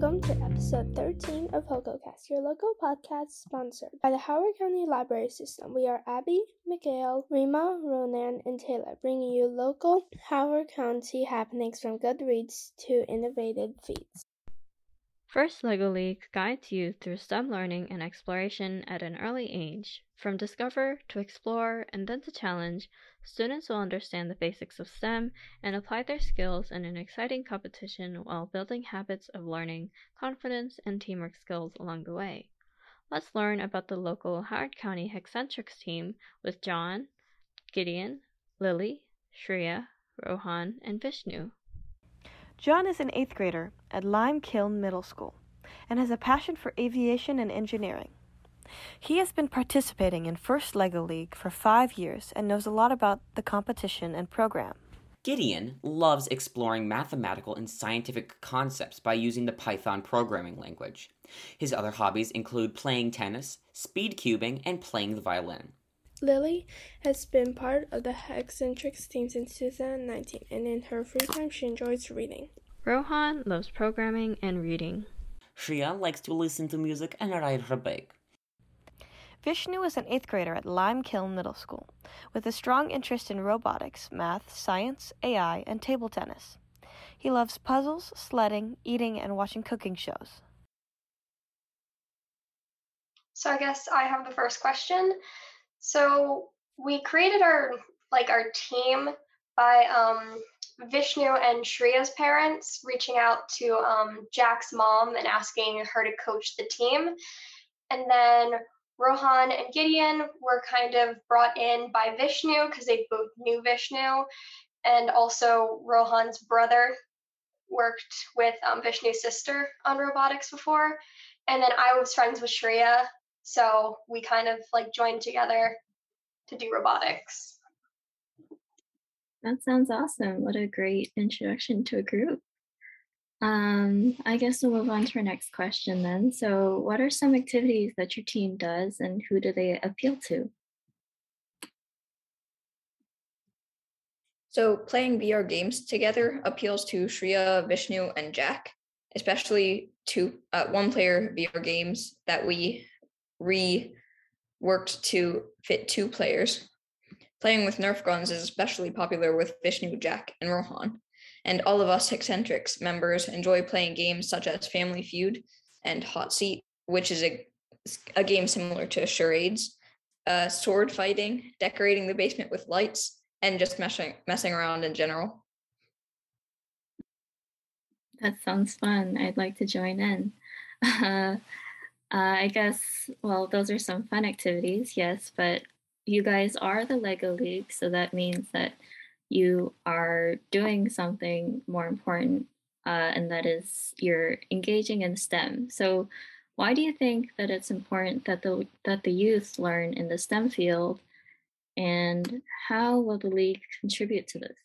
Welcome to episode 13 of HocoCast, your local podcast sponsored by the Howard County Library System. We are Abby, Miguel, Rima, Ronan, and Taylor, bringing you local Howard County happenings from Goodreads to innovative feats. First LEGO League guides you through STEM learning and exploration at an early age. From discover to explore and then to challenge, students will understand the basics of STEM and apply their skills in an exciting competition while building habits of learning, confidence, and teamwork skills along the way. Let's learn about the local Howard County Hexcentrics team with John, Gideon, Lily, Shreya, Rohan, and Vishnu. John is an eighth grader at Lime Kiln Middle School and has a passion for aviation and engineering. He has been participating in First LEGO League for five years and knows a lot about the competition and program. Gideon loves exploring mathematical and scientific concepts by using the Python programming language. His other hobbies include playing tennis, speed cubing, and playing the violin. Lily has been part of the Hexcentrics team since 2019, and in her free time, she enjoys reading. Rohan loves programming and reading. Shreya likes to listen to music and ride her bike. Vishnu is an eighth grader at Lime Kiln Middle School with a strong interest in robotics, math, science, AI, and table tennis. He loves puzzles, sledding, eating, and watching cooking shows. So I guess I have the first question. So we created our like our team by um, Vishnu and Shreya's parents reaching out to um, Jack's mom and asking her to coach the team. And then Rohan and Gideon were kind of brought in by Vishnu because they both knew Vishnu. And also, Rohan's brother worked with um, Vishnu's sister on robotics before. And then I was friends with Shreya. So we kind of like joined together to do robotics. That sounds awesome. What a great introduction to a group. Um, I guess we'll move on to our next question then. So, what are some activities that your team does and who do they appeal to? So, playing VR games together appeals to Shreya, Vishnu, and Jack, especially to uh, one player VR games that we reworked to fit two players. Playing with Nerf guns is especially popular with Vishnu, Jack, and Rohan. And all of us Eccentrics members enjoy playing games such as Family Feud and Hot Seat, which is a, a game similar to charades, uh, sword fighting, decorating the basement with lights, and just messing messing around in general. That sounds fun. I'd like to join in. Uh, uh, I guess, well, those are some fun activities, yes, but you guys are the LEGO League, so that means that you are doing something more important, uh, and that is you're engaging in STEM. So, why do you think that it's important that the that the youth learn in the STEM field, and how will the league contribute to this?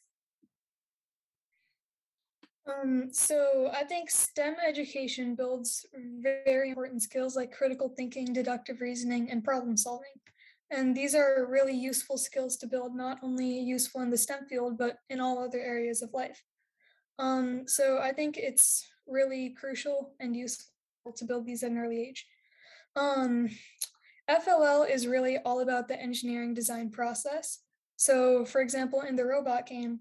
Um, so I think STEM education builds very important skills like critical thinking, deductive reasoning, and problem solving. And these are really useful skills to build, not only useful in the STEM field, but in all other areas of life. Um, so I think it's really crucial and useful to build these at an early age. Um, FLL is really all about the engineering design process. So, for example, in the robot game,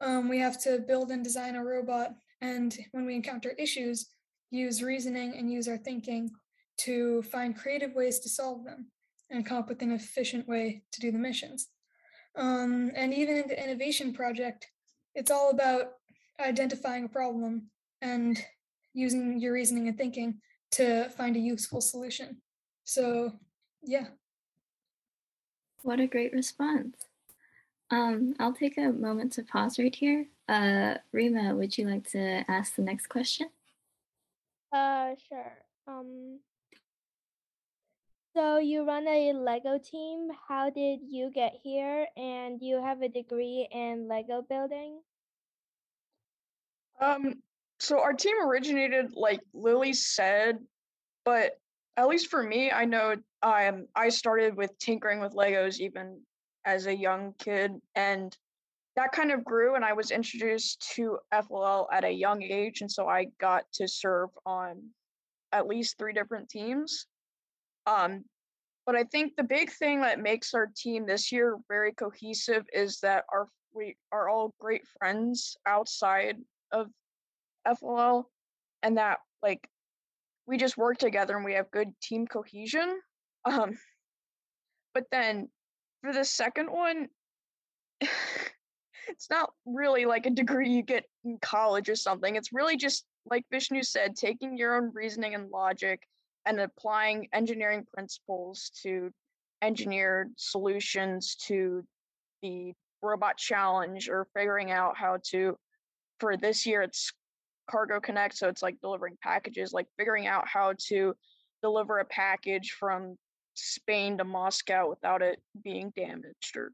um, we have to build and design a robot, and when we encounter issues, use reasoning and use our thinking to find creative ways to solve them and come up with an efficient way to do the missions. Um, and even in the innovation project, it's all about identifying a problem and using your reasoning and thinking to find a useful solution. So, yeah. What a great response. Um, I'll take a moment to pause right here. Uh, Rima, would you like to ask the next question? Uh, sure. Um, so you run a Lego team. How did you get here? And you have a degree in Lego building? Um, so our team originated like Lily said, but at least for me, I know um I started with tinkering with Legos even as a young kid and that kind of grew and I was introduced to FLL at a young age. And so I got to serve on at least three different teams. Um, but I think the big thing that makes our team this year very cohesive is that our we are all great friends outside of FLL and that like we just work together and we have good team cohesion. Um but then for the second one it's not really like a degree you get in college or something. It's really just like Vishnu said, taking your own reasoning and logic and applying engineering principles to engineered solutions to the robot challenge or figuring out how to for this year it's cargo connect so it's like delivering packages like figuring out how to deliver a package from spain to moscow without it being damaged or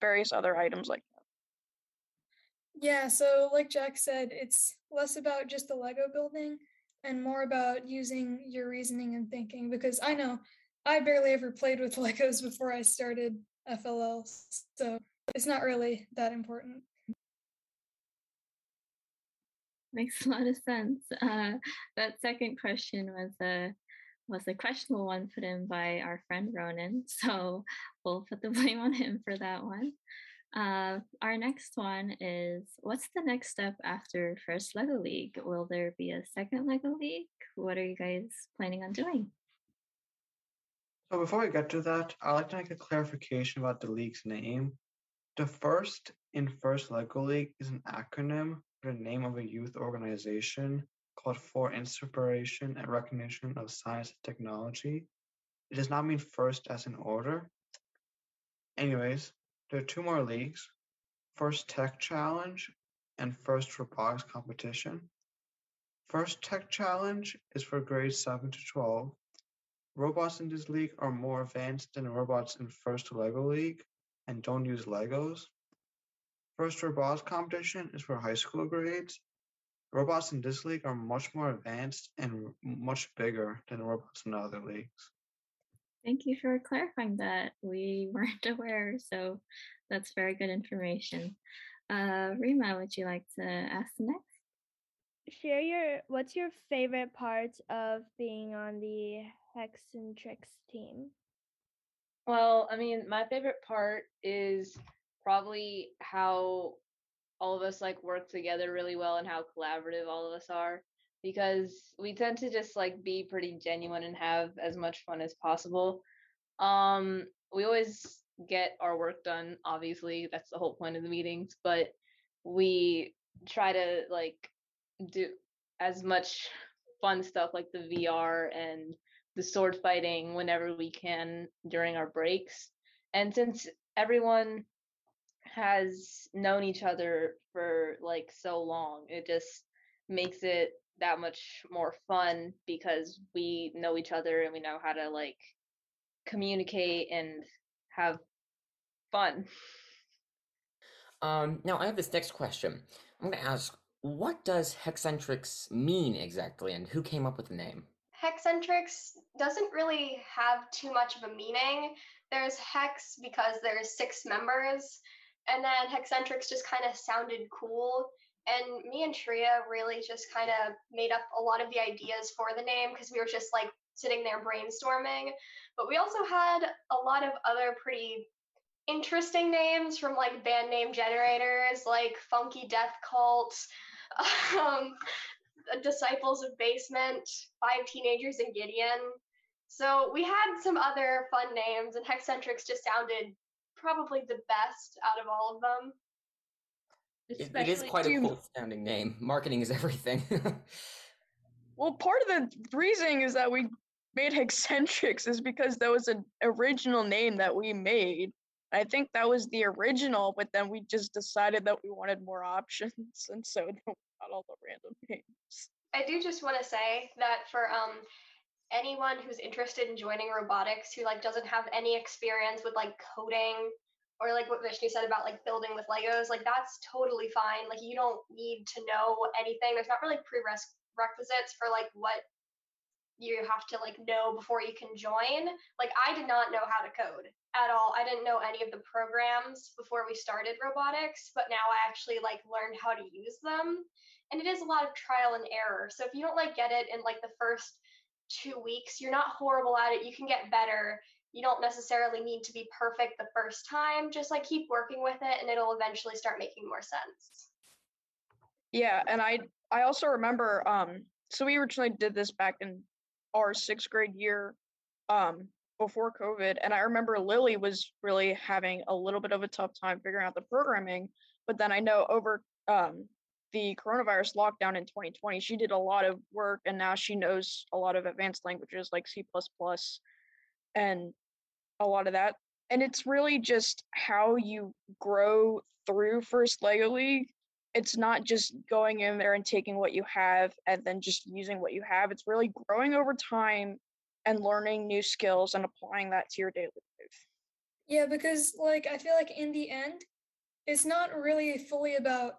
various other items like that yeah so like jack said it's less about just the lego building and more about using your reasoning and thinking because I know I barely ever played with Legos before I started FLL, so it's not really that important. Makes a lot of sense. Uh, that second question was a was a questionable one put in by our friend Ronan, so we'll put the blame on him for that one. Uh, our next one is what's the next step after first Lego League? Will there be a second Lego League? What are you guys planning on doing? So before we get to that, I'd like to make a clarification about the league's name. The first in First Lego League is an acronym for the name of a youth organization called For Inspiration and Recognition of Science and Technology. It does not mean first as in order. Anyways, there are two more leagues, First Tech Challenge and First Robotics Competition. First Tech Challenge is for grades 7 to 12. Robots in this league are more advanced than robots in First Lego League and don't use Legos. First Robotics Competition is for high school grades. Robots in this league are much more advanced and much bigger than robots in other leagues. Thank you for clarifying that. We weren't aware, so that's very good information. Uh, Rima, would you like to ask next? Share your what's your favorite part of being on the Hexcentrics team? Well, I mean, my favorite part is probably how all of us like work together really well and how collaborative all of us are because we tend to just like be pretty genuine and have as much fun as possible. Um, we always get our work done, obviously, that's the whole point of the meetings, but we try to like do as much fun stuff like the VR and the sword fighting whenever we can during our breaks. And since everyone has known each other for like so long, it just makes it that much more fun because we know each other and we know how to like communicate and have fun. Um, now I have this next question. I'm going to ask, what does Hexcentrics mean exactly, and who came up with the name? Hexcentrics doesn't really have too much of a meaning. There's Hex because there's six members, and then Hexcentrics just kind of sounded cool. And me and Shreya really just kind of made up a lot of the ideas for the name because we were just like sitting there brainstorming. But we also had a lot of other pretty interesting names from like band name generators, like Funky Death Cult, um, Disciples of Basement, Five Teenagers and Gideon. So we had some other fun names, and Hexcentrics just sounded probably the best out of all of them. It, it is quite a cool sounding name. Marketing is everything. well, part of the reasoning is that we made Hexcentrics is because that was an original name that we made. I think that was the original, but then we just decided that we wanted more options, and so we got all the random names. I do just want to say that for um anyone who's interested in joining robotics who like doesn't have any experience with like coding or like what Vishnu said about like building with Legos, like that's totally fine. Like you don't need to know anything. There's not really prerequisites for like what you have to like know before you can join. Like I did not know how to code at all. I didn't know any of the programs before we started robotics, but now I actually like learned how to use them. And it is a lot of trial and error. So if you don't like get it in like the first 2 weeks, you're not horrible at it. You can get better. You don't necessarily need to be perfect the first time. Just like keep working with it and it'll eventually start making more sense. Yeah, and I I also remember um so we originally did this back in our 6th grade year um before COVID and I remember Lily was really having a little bit of a tough time figuring out the programming, but then I know over um the coronavirus lockdown in 2020, she did a lot of work and now she knows a lot of advanced languages like C++ and a lot of that. And it's really just how you grow through First Lego League it's not just going in there and taking what you have and then just using what you have. It's really growing over time and learning new skills and applying that to your daily life. Yeah, because like I feel like in the end, it's not really fully about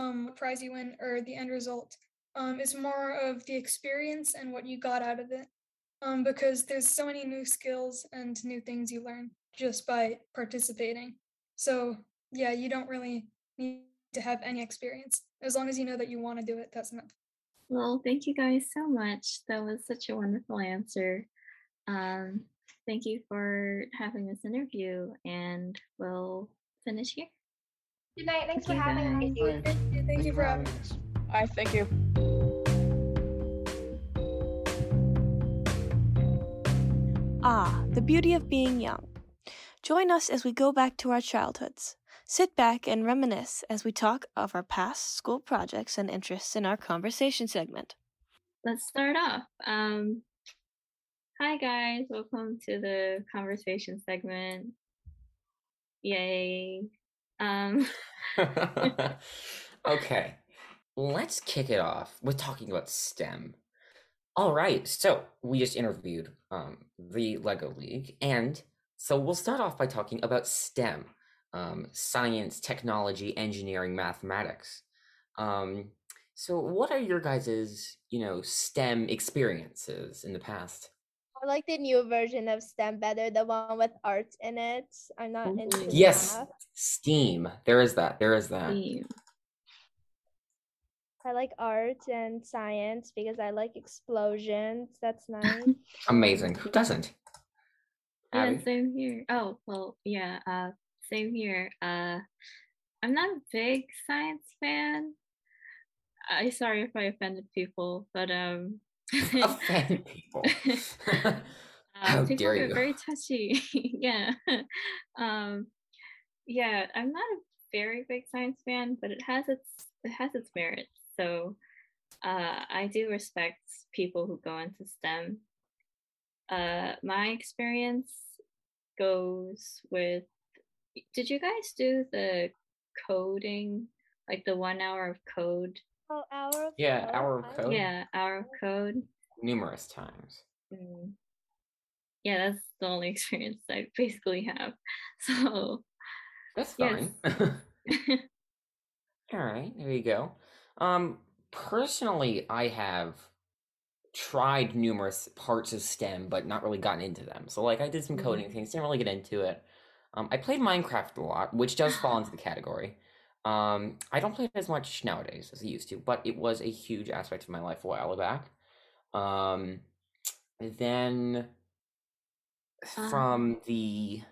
um what prize you win or the end result. Um, it's more of the experience and what you got out of it. Um, because there's so many new skills and new things you learn just by participating. So yeah, you don't really need to have any experience. As long as you know that you want to do it, that's enough. Well, thank you guys so much. That was such a wonderful answer. Um, thank you for having this interview, and we'll finish here. Good night. Thanks Thank for having guys. us. Thank you, thank you for having us. I thank you. Ah, the beauty of being young. Join us as we go back to our childhoods. Sit back and reminisce as we talk of our past school projects and interests in our conversation segment. Let's start off. Um, hi, guys. Welcome to the conversation segment. Yay. Um, okay, let's kick it off with talking about STEM. All right, so we just interviewed um, the Lego League, and so we'll start off by talking about STEM um, science, technology, engineering, mathematics. Um, so, what are your guys's, you know, STEM experiences in the past? I like the new version of STEM better, the one with art in it. I'm not into Yes, math. STEAM. There is that. There is that. Steve. I like art and science because I like explosions. That's nice. Amazing. Who doesn't? Yeah, Abby? same here. Oh, well, yeah, uh, same here. Uh, I'm not a big science fan. I sorry if I offended people, but um, Offend people. How uh, people dare you. very touchy. yeah. um, yeah, I'm not a very big science fan, but it has its it has its merits. So uh, I do respect people who go into STEM. Uh, my experience goes with. Did you guys do the coding, like the one hour of code? Oh, hour of Yeah, code. hour of code. Yeah, hour of code. Numerous times. Mm. Yeah, that's the only experience I basically have. So That's Yes. fine. All right, there you go. Um, personally, I have tried numerous parts of STEM, but not really gotten into them. So, like, I did some coding things, didn't really get into it. Um, I played Minecraft a lot, which does fall into the category. Um, I don't play it as much nowadays as I used to, but it was a huge aspect of my life a while back. Um, then Um, from the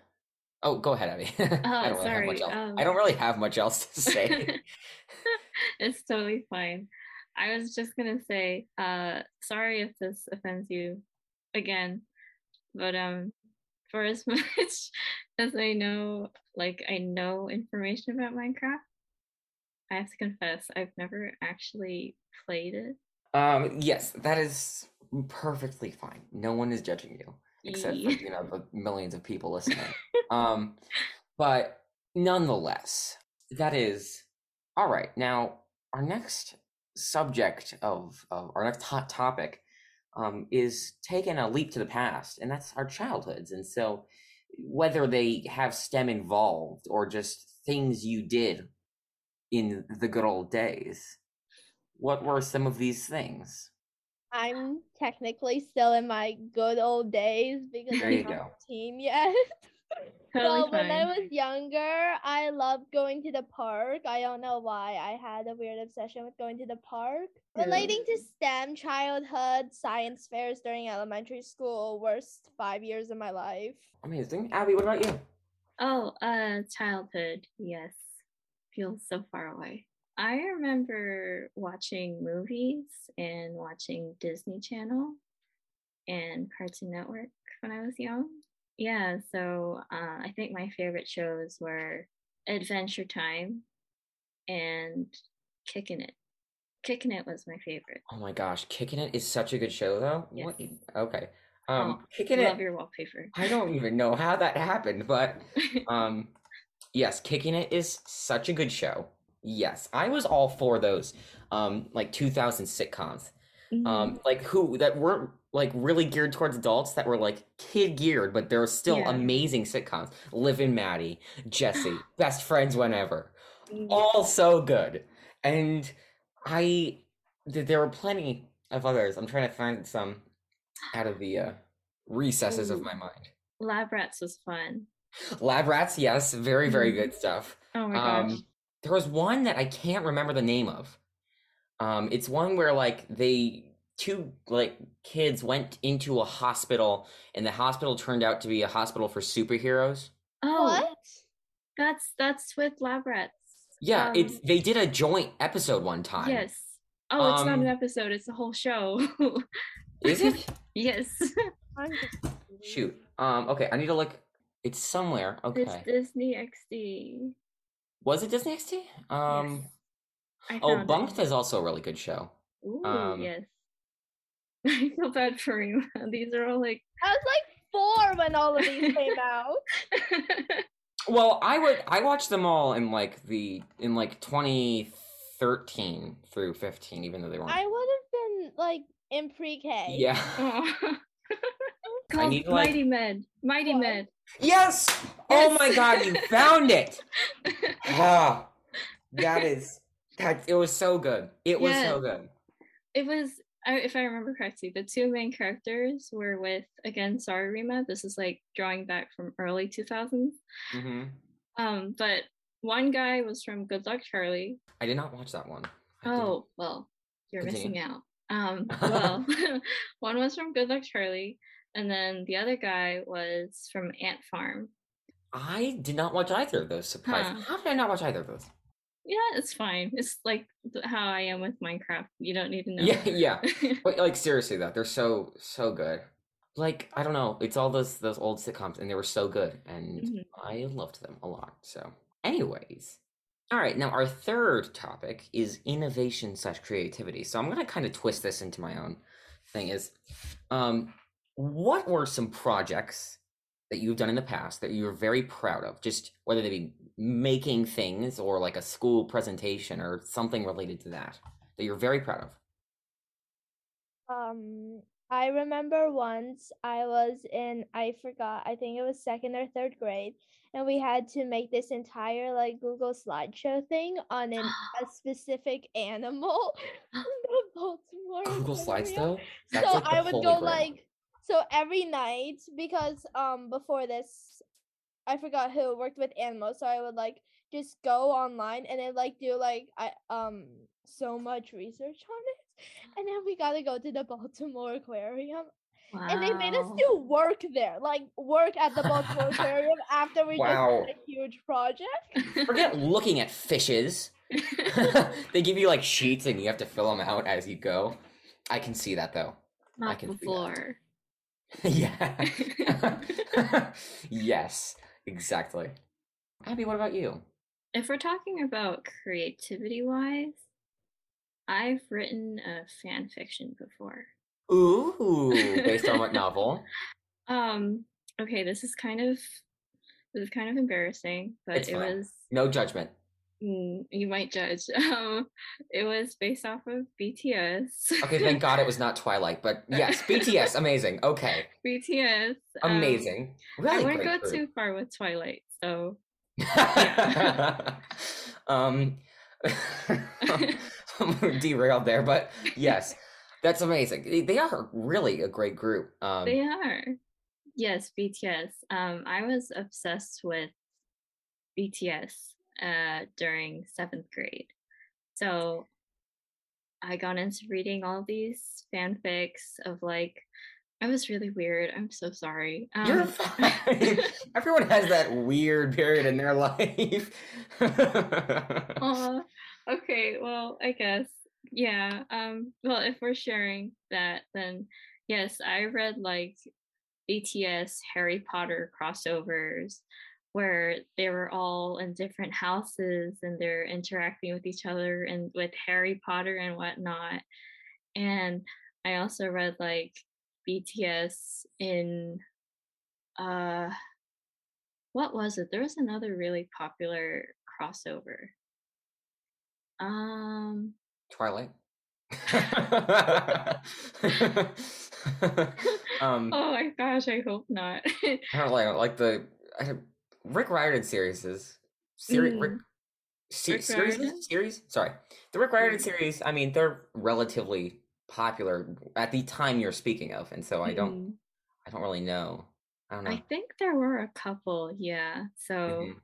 oh, go ahead, Abby. I don't really have much sorry, else. um, I don't really have much else to say. it's totally fine. I was just gonna say, uh, sorry if this offends you again, but um, for as much as I know, like I know information about Minecraft, I have to confess I've never actually played it. Um, yes, that is perfectly fine. No one is judging you, except for you know the millions of people listening. um, but nonetheless, that is all right. Now, our next subject of, of our next hot topic um, is taking a leap to the past, and that's our childhoods. And so, whether they have STEM involved or just things you did in the good old days, what were some of these things? I'm technically still in my good old days because There I'm not go. a team yet. Totally so when I was younger, I loved going to the park. I don't know why. I had a weird obsession with going to the park. Relating to STEM, childhood, science fairs during elementary school, worst five years of my life. Amazing. Abby, what about you? Oh, uh, childhood. Yes. Feels so far away. I remember watching movies and watching Disney Channel and Cartoon Network when I was young. Yeah, so uh, I think my favorite shows were Adventure Time and Kicking It. Kicking It was my favorite. Oh my gosh, Kicking It is such a good show though. What? Okay. Um, Oh, Kicking Love your wallpaper. I don't even know how that happened, but um, yes, Kicking It is such a good show. Yes, I was all for those um like 2000 sitcoms. Mhm. Um, like who that weren't like really geared towards adults that were like kid geared, but they're still Yeah. amazing sitcoms. Liv and Maddie, Jessie, best friends whenever. Mm, all so good. And I th- there were plenty of others. I'm trying to find some out of the uh, recesses of my mind. Lab Rats was fun. Lab Rats, yes, very very Mhm. good stuff. Oh my gosh. Um, there was one that I can't remember the name of. Um, it's one where like they two like kids went into a hospital, and the hospital turned out to be a hospital for superheroes. Oh, What? that's that's with Lab Rats. Yeah, it's Um, they did a joint episode one time. Yes. Oh, it's not Um, an episode, it's a whole show. Is it? yes. Shoot. Um. Okay. I need to look. It's somewhere. Okay. It's Okay. Disney XD. Was it Disney XD? Um. yes. Oh, found Bunk'd it. is also a really good show. Ooh, um, yes. I feel bad for you. These are all like I was like four when all of these came out. Well, I would. I watched them all in like the in like 2013 through 15, even though they weren't. I would have been like in pre-K. Yeah. Aw. Called need to, like- Mighty Med. Mighty What? Med. Yes. Oh my God! You found it. Ah, that is that. It was so good. It was Yeah. so good. it was if I remember correctly, the two main characters were with again, sorry Rima, this is like drawing back from early 2000s. hmm Um, but one guy was from Good Luck Charlie. I did not watch that one. I didn't- Oh, well, you're Continue. missing out. Um, well, one was from Good Luck Charlie, and then the other guy was from Ant Farm. I did not watch either of those. Surprise! Huh. How did I not watch either of those? Yeah, it's fine. It's like how I am with Minecraft. You don't need to know. Yeah, yeah. But like seriously though, they're so so good. Like I don't know, it's all those those old sitcoms, and they were so good, and Mhm. I loved them a lot. So, anyways, all right. Now our third topic is innovation slash creativity. So I'm gonna kind of twist this into my own thing. Is, um, what were some projects that you've done in the past that you're very proud of? Just whether they be making things or like a school presentation or something related to that that you're very proud of. Um, I remember once I was in, I forgot, I think it was second or third grade, and we had to make this entire like Google slideshow thing on an, a specific animal the Baltimore Google Slides Aquarium. though? So I would go like so every night because um before this I forgot who worked with animals, so I would like just go online and then like do like I um so much research on it. And then we gotta go to the Baltimore Aquarium. And they made us do work there. Like work at the Baltimore Aquarium after we Wow. just did a huge project. Forget looking at fishes. they give you like sheets and you have to fill them out as you go. I can see that though. I Not can see that. before. yeah. yes, exactly. Abby, what about you? If we're talking about creativity wise, I've written a fan fiction before. Ooh, based on what novel? Um, okay, this is kind of this is kind of embarrassing, but It's it fine. was No judgment. Mm, you might judge. Um, it was based off of BTS. Okay, thank God it was not Twilight, but yes, BTS, amazing. Okay, BTS. um, amazing. I Really wouldn't go too far with Twilight, so um, derailed there, but yes. That's amazing. They- They are really a great group. Um, they are. Yes, BTS. Um, I was obsessed with BTS uh, during seventh grade. So I got into reading all these fanfics of like, I was really weird. I'm so sorry. You're Um, fine. Everyone has that weird period in their life. Aw, okay, well, I guess. Yeah. Um, well, if we're sharing that, then yes, I read like BTS Harry Potter crossovers where they were all in different houses and they're interacting with each other and with Harry Potter and whatnot. And I also read like BTS in uh what was it? There was another really popular crossover. Um Twilight. um, oh my gosh, I hope not. I don't like like the I have, Rick Riordan series is series Rick, Mm. se- Rick series series sorry the Rick Riordan Mm. series I mean they're relatively popular at the time you're speaking of and so I don't Mm. I don't really know I don't know I think there were a couple, yeah. So Mhm.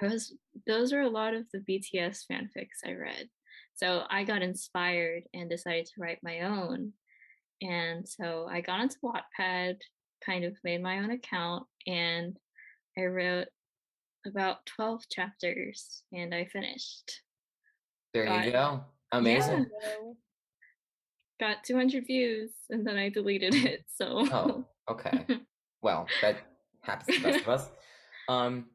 I was those are a lot of the BTS fanfics I read. So I got inspired and decided to write my own. And so I got into Wattpad, kind of made my own account, and I wrote about 12 chapters and I finished. there got- you go amazing. So, Got 200 views and then I deleted it. So oh okay. Well that happens to the best of us. Um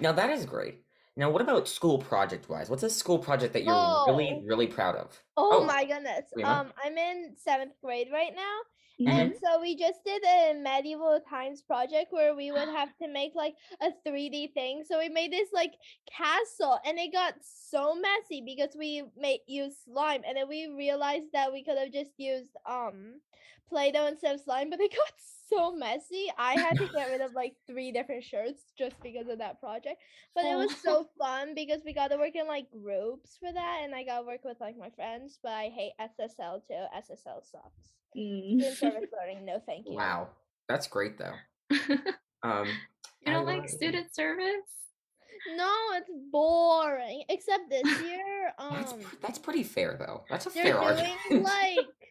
now that is great. Now what about school project wise what's a school project that you're really Oh. really proud of oh, Oh, my goodness. Um, I'm in seventh grade right now. Mhm. And so we just did a medieval times project where we would have to make like a 3D thing. So we made this like castle and it got so messy because we made use slime and then we realized that we could have just used um Play-Doh instead of slime, but it got so messy. I had to get rid of like three different shirts just because of that project. But it was so fun because we got to work in like groups for that and I got to work with like my friends, but I hate SSL too. SSL sucks. Mm. Student service learning, no thank you. wow that's great though um you don't I like love- student service? No, it's boring. Except this year, that's, um, pr- that's pretty fair though that's a they're fair doing argument like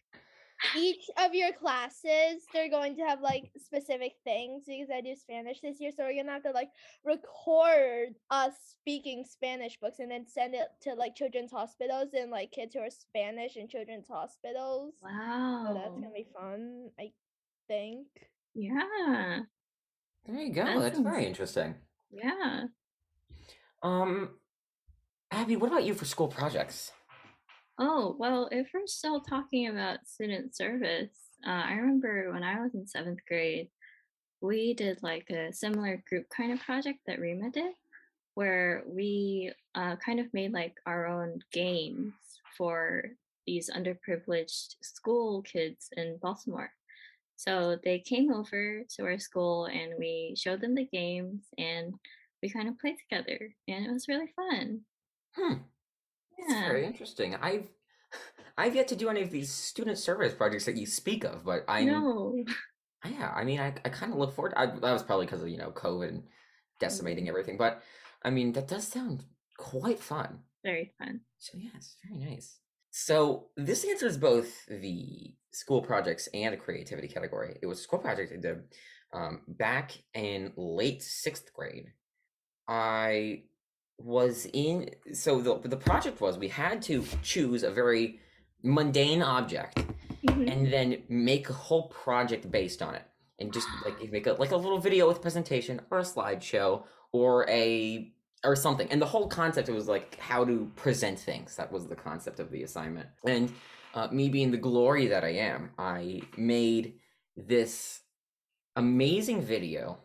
each of your classes. They're going to have like specific things because I do Spanish this year, so we're gonna have to like record us speaking Spanish books and then send it to like children's hospitals and like kids who are Spanish in children's hospitals. Wow. So that's gonna be fun, I think. Yeah. there you go That that's sounds- very interesting Yeah. um abby what about you for school projects Oh, well, if we're still talking about student service, uh, I remember when I was in seventh grade, we did like a similar group kind of project that Rima did, where we uh, kind of made like our own games for these underprivileged school kids in Baltimore. So they came over to our school and we showed them the games and we kind of played together and it was really fun. hmm Yeah. very interesting. I've I've yet to do any of these student service projects that you speak of, but I know. Yeah. I mean, I, I kind of look forward. I, that was probably because of you know COVID and decimating everything, but I mean that does sound quite fun. Very fun. So yes, very nice. So this answers both the school projects and the creativity category. It was a school project I did um, back in late sixth grade. I was in so the the project was we had to choose a very mundane object Mhm. and then make a whole project based on it and just like make a like a little video with presentation or a slideshow or a or something. And the whole concept was like how to present things. That was the concept of the assignment. And uh, me being the glory that i am i made this amazing video.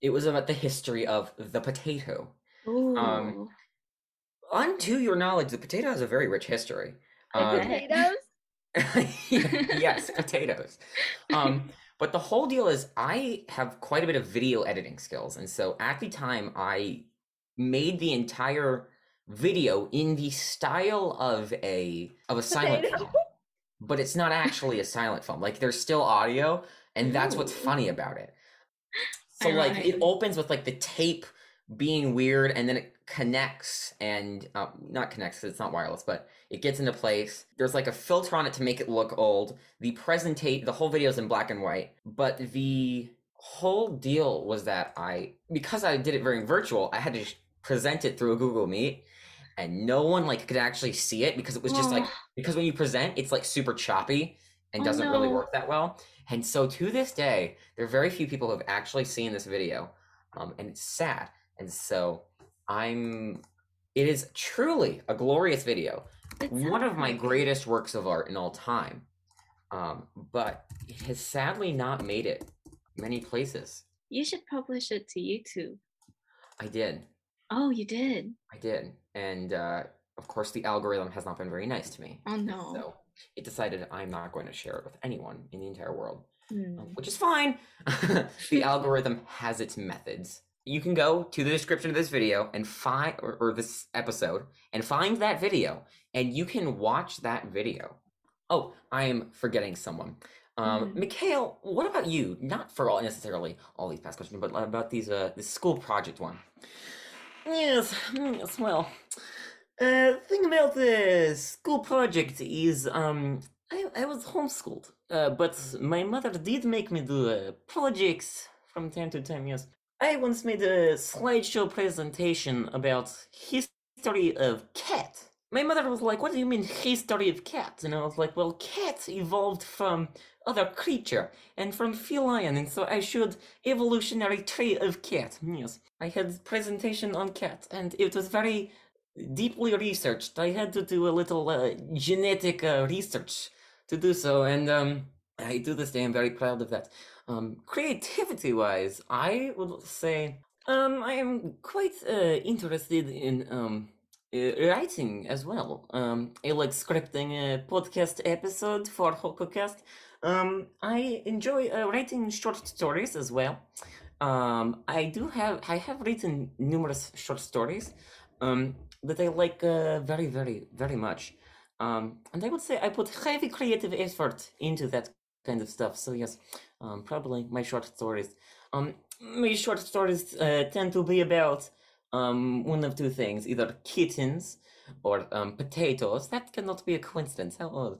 It was about the history of the potato Ooh. Um, unto your knowledge the potato has a very rich history Um, potatoes. yes, potatoes. Um, but the whole deal is I have quite a bit of video editing skills, and so at the time I made the entire video in the style of a of a silent Potato? film. but it's not actually a silent film. Like there's still audio, and that's what's funny about it. So like it opens with like the tape being weird, and then it connects and uh, not connects because it's not wireless, but it gets into place. There's like a filter on it to make it look old. The presentate the whole video is in black and white, but the whole deal was that I because I did it very virtual, I had to present it through a Google Meet. And no one like could actually see it because it was just like Oh. because when you present, it's like super choppy and Oh, doesn't really no. work that well. And so to this day, there are very few people who have actually seen this video, um, and it's sad. And so I'm. It is truly a glorious video, It one of my greatest works of art in all time. Um, but it has sadly not made it many places. You should publish it to YouTube. I did, Oh, you did. I did, and uh, of course the algorithm has not been very nice to me. Oh no. So it decided I'm not going to share it with anyone in the entire world. Um, which is fine. the algorithm has its methods. You can go to the description of this video and find, or, or this episode, and find that video, and you can watch that video. Oh, I am forgetting someone. Um, Mhm. Mikhail, what about you? Not for all necessarily all these past questions, but about these uh this school project one. Yes, yes. Well, uh, thing about the school project is um I, I was homeschooled, uh, but my mother did make me do uh, projects from time to time. Yes, I once made a slideshow presentation about history of cat. My mother was like, "What do you mean history of cat?" And I was like, "Well, cat evolved from other creature and from feline, and so I showed evolutionary tree of cat." Yes, I had presentation on cat, and it was very deeply researched. I had to do a little uh, genetic uh, research to do so, and um, I do this day. I'm very proud of that. Um, creativity wise, I would say um, I am quite uh, interested in um, uh, writing as well. Um, I like scripting a podcast episode for HocoCast. Um, I enjoy uh, writing short stories as well. Um, I do have I have written numerous short stories um, that I like uh, very very very much. Um, and I would say I put heavy creative effort into that kind of stuff. So yes, um, probably my short stories. Um, my short stories uh, tend to be about um, one of two things: either kittens or um, potatoes. That cannot be a coincidence. How odd.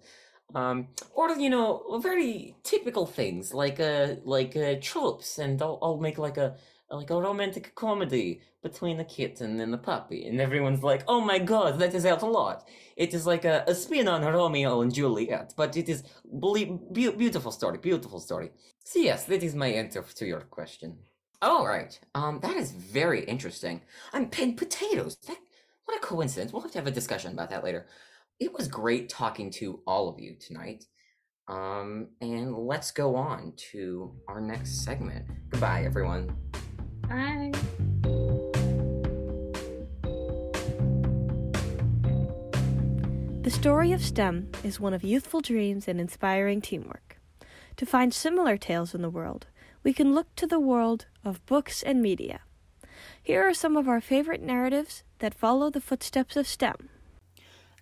Um, or you know, very typical things like uh, like uh, tropes, and I'll, I'll make like a like a romantic comedy between a kitten and a puppy, and everyone's like, "Oh my god, that is out a lot." It is like a, a spin on Romeo and Juliet, but it is beau- beautiful story, beautiful story. So yes, that is my answer to your question. All right, um, that is very interesting. I'm pinned potatoes. That, what a coincidence. We'll have to have a discussion about that later. It was great talking to all of you tonight. Um, and let's go on to our next segment. Goodbye, everyone. Bye. The story of STEM is one of youthful dreams and inspiring teamwork. To find similar tales in the world, we can look to the world of books and media. Here are some of our favorite narratives that follow the footsteps of STEM.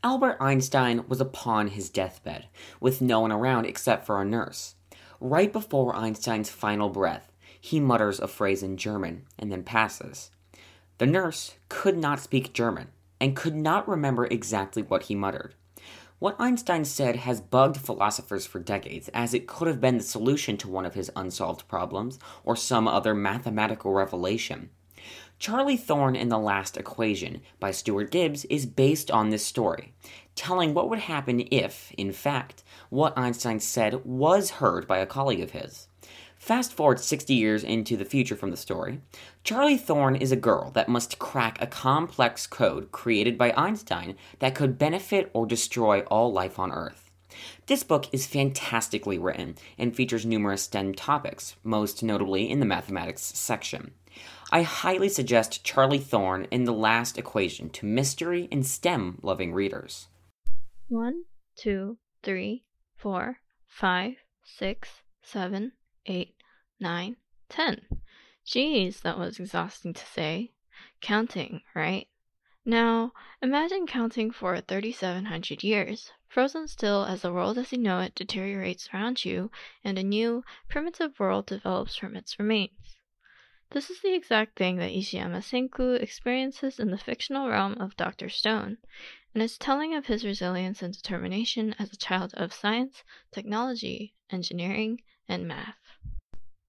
Albert Einstein was upon his deathbed, with no one around except for a nurse. Right before Einstein's final breath, he mutters a phrase in German and then passes. The nurse could not speak German and could not remember exactly what he muttered. What Einstein said has bugged philosophers for decades, as it could have been the solution to one of his unsolved problems or some other mathematical revelation. Charlie Thorne in The Last Equation by Stuart Gibbs is based on this story, telling what would happen if, in fact, what Einstein said was heard by a colleague of his. Fast forward 60 years into the future from the story. Charlie Thorne is a girl that must crack a complex code created by Einstein that could benefit or destroy all life on Earth. This book is fantastically written and features numerous STEM topics, most notably in the mathematics section. I highly suggest Charlie Thorne in The Last Equation to mystery and STEM loving readers. One, two, three, four, five, six, seven, eight, nine, ten. Geez, that was exhausting to say. Counting, right? Now, imagine counting for 3,700 years, frozen still as the world as you know it deteriorates around you and a new, primitive world develops from its remains. This is the exact thing that Ishiyama Senku experiences in the fictional realm of Dr. Stone, and is telling of his resilience and determination as a child of science, technology, engineering, and math.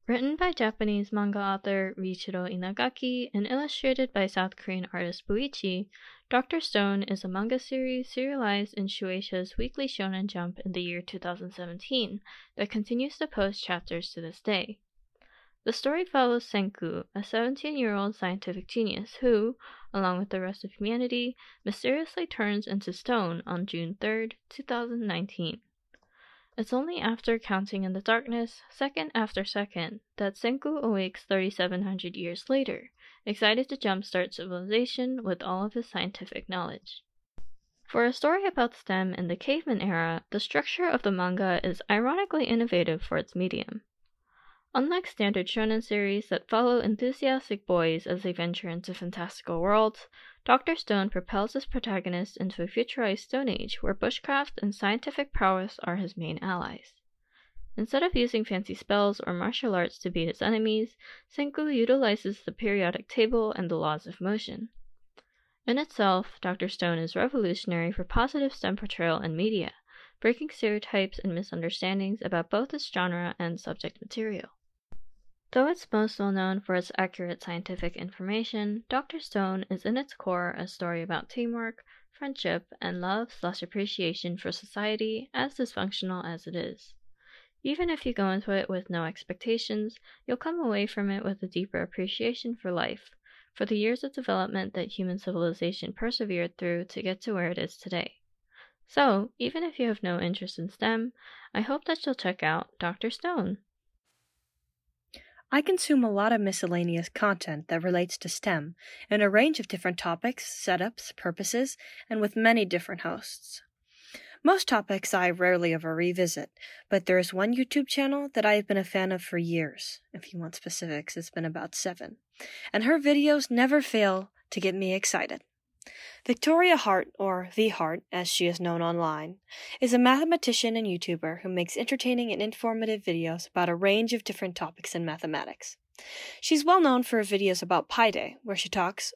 Written by Japanese manga author Riichiro Inagaki and illustrated by South Korean artist Boichi, Dr. Stone is a manga series serialized in Shueisha's Weekly Shonen Jump in the year 2017 that continues to post chapters to this day. The story follows Senku, a 17 year old scientific genius who, along with the rest of humanity, mysteriously turns into stone on June 3, 2019. It's only after counting in the darkness, second after second, that Senku awakes 3,700 years later, excited to jumpstart civilization with all of his scientific knowledge. For a story about STEM in the caveman era, the structure of the manga is ironically innovative for its medium. Unlike standard shonen series that follow enthusiastic boys as they venture into fantastical worlds, Dr. Stone propels his protagonist into a futurized Stone Age where bushcraft and scientific prowess are his main allies. Instead of using fancy spells or martial arts to beat his enemies, Senku utilizes the periodic table and the laws of motion. In itself, Dr. Stone is revolutionary for positive STEM portrayal in media, breaking stereotypes and misunderstandings about both its genre and subject material. Though it's most well known for its accurate scientific information, Dr. Stone is in its core a story about teamwork, friendship, and love slash appreciation for society, as dysfunctional as it is. Even if you go into it with no expectations, you'll come away from it with a deeper appreciation for life, for the years of development that human civilization persevered through to get to where it is today. So, even if you have no interest in STEM, I hope that you'll check out Dr. Stone. I consume a lot of miscellaneous content that relates to STEM in a range of different topics, setups, purposes, and with many different hosts. Most topics I rarely ever revisit, but there is one YouTube channel that I have been a fan of for years. If you want specifics, it's been about seven. And her videos never fail to get me excited. Victoria Hart, or Vi Hart as she is known online, is a mathematician and YouTuber who makes entertaining and informative videos about a range of different topics in mathematics. She's well known for her videos about Pi Day, where she talks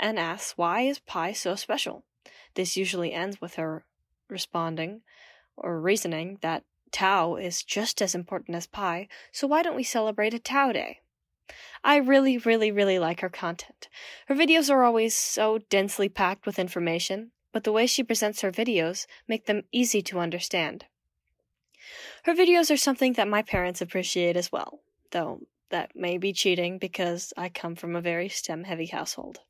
and asks why is pi so special. This usually ends with her responding or reasoning that tau is just as important as pi, so why don't we celebrate a tau day? I really, really, really like her content. Her videos are always so densely packed with information, but the way she presents her videos make them easy to understand. Her videos are something that my parents appreciate as well, though that may be cheating because I come from a very STEM heavy household.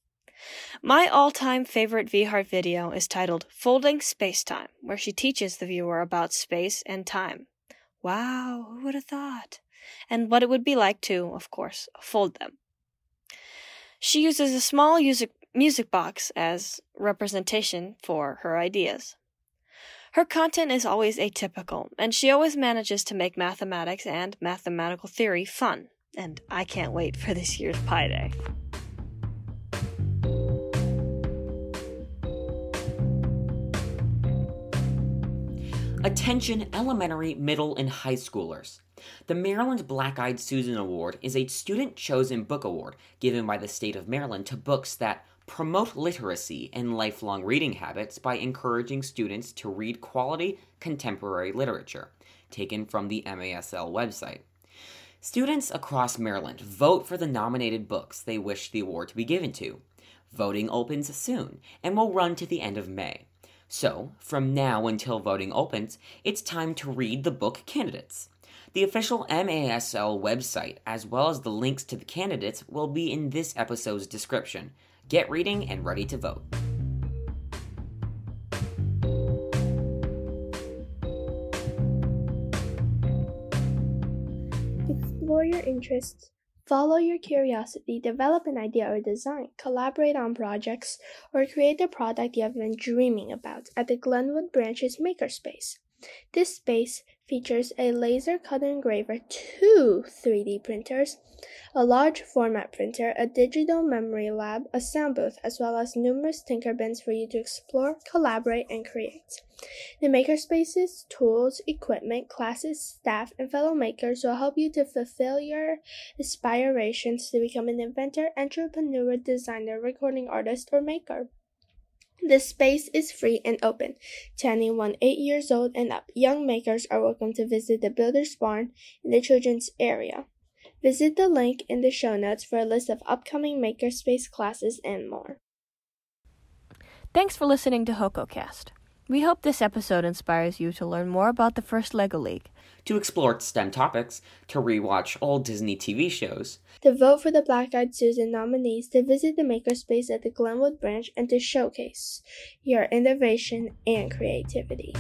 My all time favorite Vihart video is titled Folding Space Time, where she teaches the viewer about space and time. Wow, who would have thought? And what it would be like to, of course, fold them. She uses a small music, music box as representation for her ideas. Her content is always atypical, and she always manages to make mathematics and mathematical theory fun, and I can't wait for this year's Pi Day. Attention elementary, middle, and high schoolers. The Maryland Black Eyed Susan Award is a student chosen book award given by the state of Maryland to books that promote literacy and lifelong reading habits by encouraging students to read quality contemporary literature, taken from the MASL website. Students across Maryland vote for the nominated books they wish the award to be given to. Voting opens soon and will run to the end of May. So, from now until voting opens, it's time to read the book candidates. The official MASL website, as well as the links to the candidates, will be in this episode's description. Get reading and ready to vote. Explore your interests, follow your curiosity, develop an idea or design, collaborate on projects, or create the product you have been dreaming about at the Glenwood Branches Makerspace. This space features a laser cutter engraver, two 3D printers, a large format printer, a digital memory lab, a sound booth, as well as numerous tinker bins for you to explore, collaborate, and create. The makerspaces, tools, equipment, classes, staff, and fellow makers will help you to fulfill your aspirations to become an inventor, entrepreneur, designer, recording artist, or maker. The space is free and open to anyone 8 years old and up. Young makers are welcome to visit the Builder's Barn in the children's area. Visit the link in the show notes for a list of upcoming Makerspace classes and more. Thanks for listening to HocoCast. We hope this episode inspires you to learn more about the first LEGO League, to explore STEM topics, to rewatch old Disney TV shows, to vote for the Black Eyed Susan nominees, to visit the Makerspace at the Glenwood branch, and to showcase your innovation and creativity.